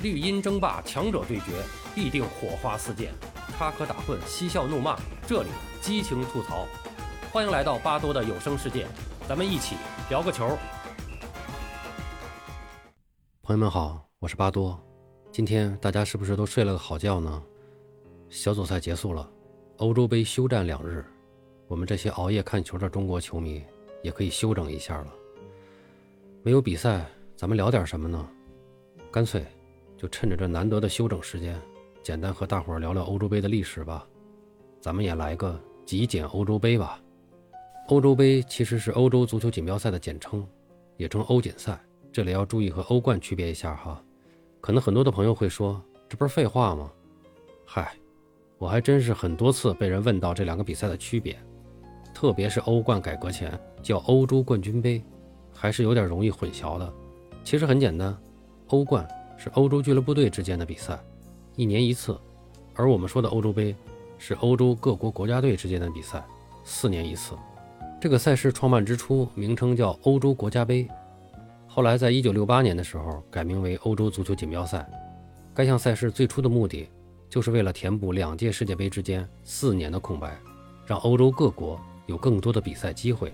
绿茵争霸，强者对决，必定火花四溅；插科打诨，嬉笑怒骂，这里激情吐槽。欢迎来到巴多的有声世界，咱们一起聊个球。朋友们好，我是巴多。今天大家是不是都睡了个好觉呢？小组赛结束了，欧洲杯休战两日，我们这些熬夜看球的中国球迷也可以休整一下了。没有比赛，咱们聊点什么呢？干脆。就趁着这难得的休整时间，简单和大伙儿聊聊欧洲杯的历史吧。咱们也来个极简欧洲杯吧。欧洲杯其实是欧洲足球锦标赛的简称，也称欧锦赛。这里要注意和欧冠区别一下哈。可能很多的朋友会说，这不是废话吗？嗨，我还真是很多次被人问到这两个比赛的区别，特别是欧冠改革前叫欧洲冠军杯，还是有点容易混淆的。其实很简单，欧冠。是欧洲俱乐部队之间的比赛，一年一次；而我们说的欧洲杯，是欧洲各国国家队之间的比赛，四年一次。这个赛事创办之初名称叫欧洲国家杯，后来在一九六八年的时候改名为欧洲足球锦标赛。该项赛事最初的目的，就是为了填补两届世界杯之间四年的空白，让欧洲各国有更多的比赛机会。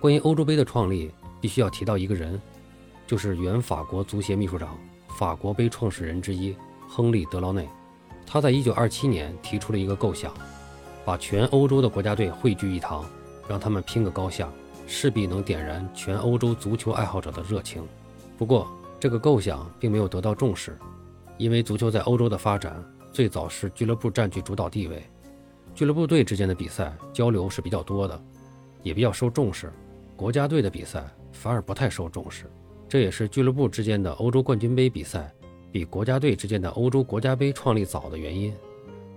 关于欧洲杯的创立，必须要提到一个人，就是原法国足协秘书长。法国杯创始人之一亨利·德劳内，他在1927年提出了一个构想，把全欧洲的国家队汇聚一堂，让他们拼个高下，势必能点燃全欧洲足球爱好者的热情。不过，这个构想并没有得到重视，因为足球在欧洲的发展最早是俱乐部占据主导地位，俱乐部队之间的比赛交流是比较多的，也比较受重视，国家队的比赛反而不太受重视。这也是俱乐部之间的欧洲冠军杯比赛比国家队之间的欧洲国家杯创立早的原因。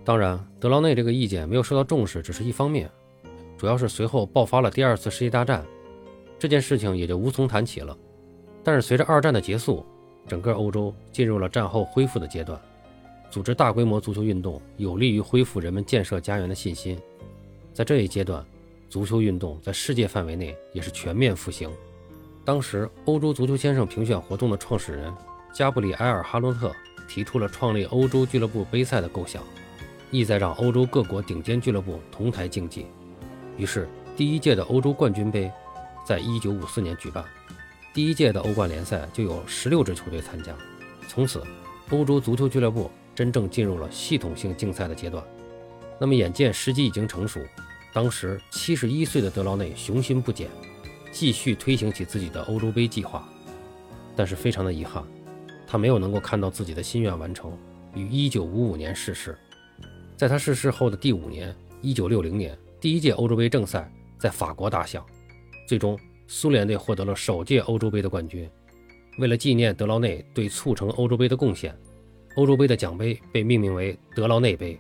当然，德劳内这个意见没有受到重视，只是一方面，主要是随后爆发了第二次世界大战，这件事情也就无从谈起了。但是随着二战的结束，整个欧洲进入了战后恢复的阶段，组织大规模足球运动有利于恢复人们建设家园的信心。在这一阶段，足球运动在世界范围内也是全面复兴。当时，欧洲足球先生评选活动的创始人加布里埃尔·哈洛特提出了创立欧洲俱乐部杯赛的构想，意在让欧洲各国顶尖俱乐部同台竞技。于是，第一届的欧洲冠军杯在1954年举办，第一届的欧冠联赛就有16支球队参加。从此，欧洲足球俱乐部真正进入了系统性竞赛的阶段。那么，眼见时机已经成熟，当时71岁的德劳内雄心不减。继续推行起自己的欧洲杯计划，但是非常的遗憾，他没有能够看到自己的心愿完成，于1955年逝世。在他逝世后的第五年，1960年，第一届欧洲杯正赛在法国打响，最终苏联队获得了首届欧洲杯的冠军。为了纪念德劳内对促成欧洲杯的贡献，欧洲杯的奖杯被命名为德劳内杯，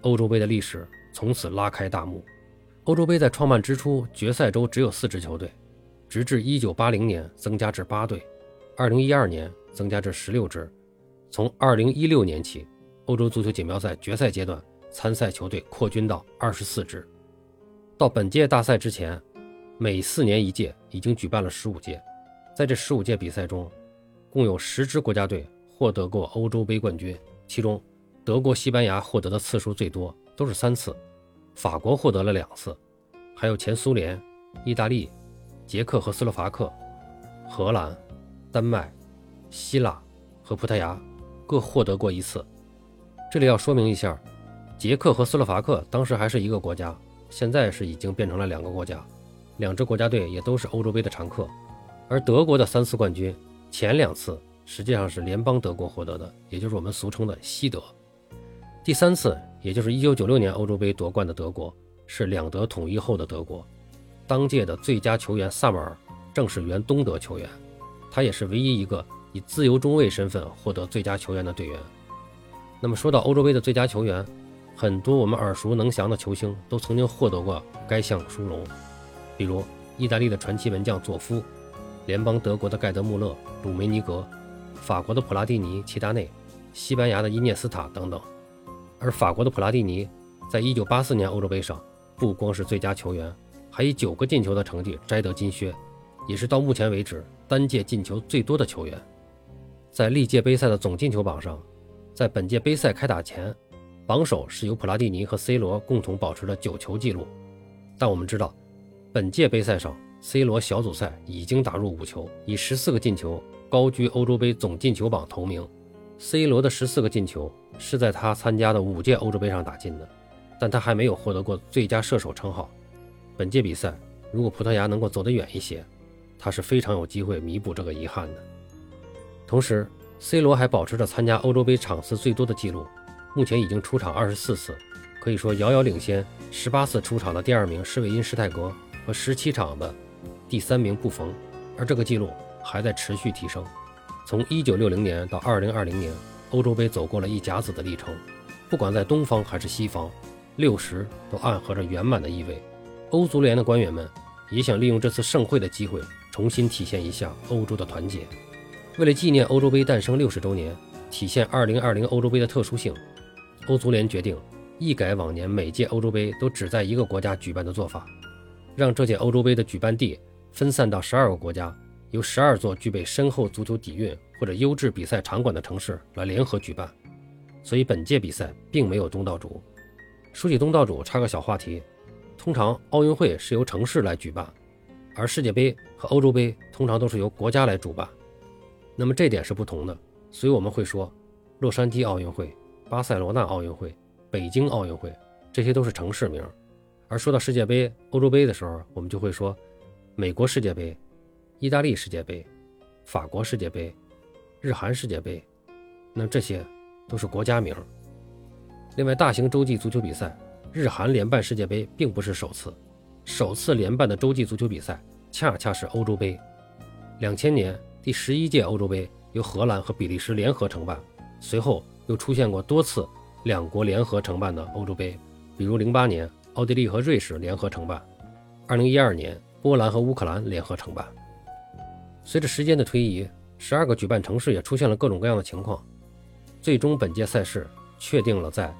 欧洲杯的历史从此拉开大幕。欧洲杯在创办之初，决赛周只有四支球队。直至一九八零年增加至八队，二零一二年增加至十六支。从二零一六年起，欧洲足球锦标赛决赛阶段参赛球队扩军到二十四支。到本届大赛之前，每四年一届，已经举办了十五届。在这十五届比赛中，共有十支国家队获得过欧洲杯冠军，其中德国、西班牙获得的次数最多，都是三次；法国获得了两次，还有前苏联、意大利。捷克和斯洛伐克、荷兰、丹麦、希腊和葡萄牙各获得过一次。这里要说明一下，捷克和斯洛伐克当时还是一个国家，现在是已经变成了两个国家。两支国家队也都是欧洲杯的常客。而德国的三次冠军，前两次实际上是联邦德国获得的，也就是我们俗称的西德。第三次，也就是1996年欧洲杯夺冠的德国，是两德统一后的德国。当届的最佳球员萨姆尔正是原东德球员，他也是唯一一个以自由中卫身份获得最佳球员的队员。那么说到欧洲杯的最佳球员，很多我们耳熟能详的球星都曾经获得过该项殊荣，比如意大利的传奇门将佐夫，联邦德国的盖德穆勒、鲁梅尼格，法国的普拉蒂尼、齐达内，西班牙的伊涅斯塔等等。而法国的普拉蒂尼在1984年欧洲杯上不光是最佳球员。还以九个进球的成绩摘得金靴，也是到目前为止单届进球最多的球员。在历届杯赛的总进球榜上，在本届杯赛开打前，榜首是由普拉蒂尼和 C 罗共同保持的九球纪录。但我们知道，本届杯赛上，C 罗小组赛已经打入五球，以十四个进球高居欧洲杯总进球榜头名。C 罗的十四个进球是在他参加的五届欧洲杯上打进的，但他还没有获得过最佳射手称号。本届比赛，如果葡萄牙能够走得远一些，他是非常有机会弥补这个遗憾的。同时，C 罗还保持着参加欧洲杯场次最多的纪录，目前已经出场二十四次，可以说遥遥领先十八次出场的第二名施韦因施泰格和十七场的第三名布冯，而这个纪录还在持续提升。从一九六零年到二零二零年，欧洲杯走过了一甲子的历程，不管在东方还是西方，六十都暗合着圆满的意味。欧足联的官员们也想利用这次盛会的机会，重新体现一下欧洲的团结。为了纪念欧洲杯诞生六十周年，体现二零二零欧洲杯的特殊性，欧足联决定一改往年每届欧洲杯都只在一个国家举办的做法，让这届欧洲杯的举办地分散到十二个国家，由十二座具备深厚足球底蕴或者优质比赛场馆的城市来联合举办。所以本届比赛并没有东道主。说起东道主，插个小话题：通常奥运会是由城市来举办，而世界杯和欧洲杯通常都是由国家来主办。那么这点是不同的，所以我们会说，洛杉矶奥运会、巴塞罗那奥运会、北京奥运会，这些都是城市名。而说到世界杯、欧洲杯的时候，我们就会说，美国世界杯、意大利世界杯、法国世界杯、日韩世界杯，那这些都是国家名。另外，大型洲际足球比赛，日韩联办世界杯并不是首次，首次联办的洲际足球比赛恰恰是欧洲杯，两千年。第十一届欧洲杯由荷兰和比利时联合承办，随后又出现过多次两国联合承办的欧洲杯，比如零八年奥地利和瑞士联合承办，二零一二年波兰和乌克兰联合承办。随着时间的推移，十二个举办城市也出现了各种各样的情况，最终本届赛事确定了在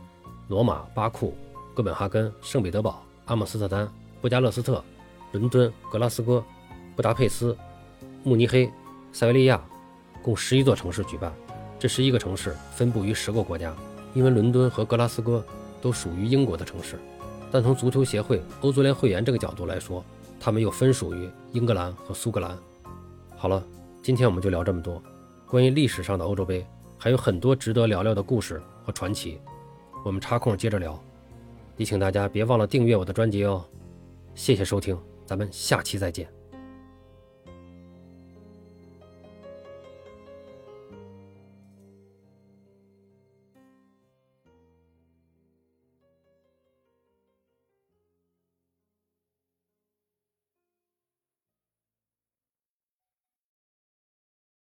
罗马、巴库、哥本哈根、圣彼得堡、阿姆斯特丹、布加勒斯特、伦敦、格拉斯哥、布达佩斯、慕尼黑。塞维利亚共十一座城市举办，这十一个城市分布于十个国家。因为伦敦和格拉斯哥都属于英国的城市，但从足球协会、欧足联会员这个角度来说，他们又分属于英格兰和苏格兰。好了，今天我们就聊这么多。关于历史上的欧洲杯，还有很多值得聊聊的故事和传奇，我们插空接着聊。也请大家别忘了订阅我的专辑哦。谢谢收听，咱们下期再见。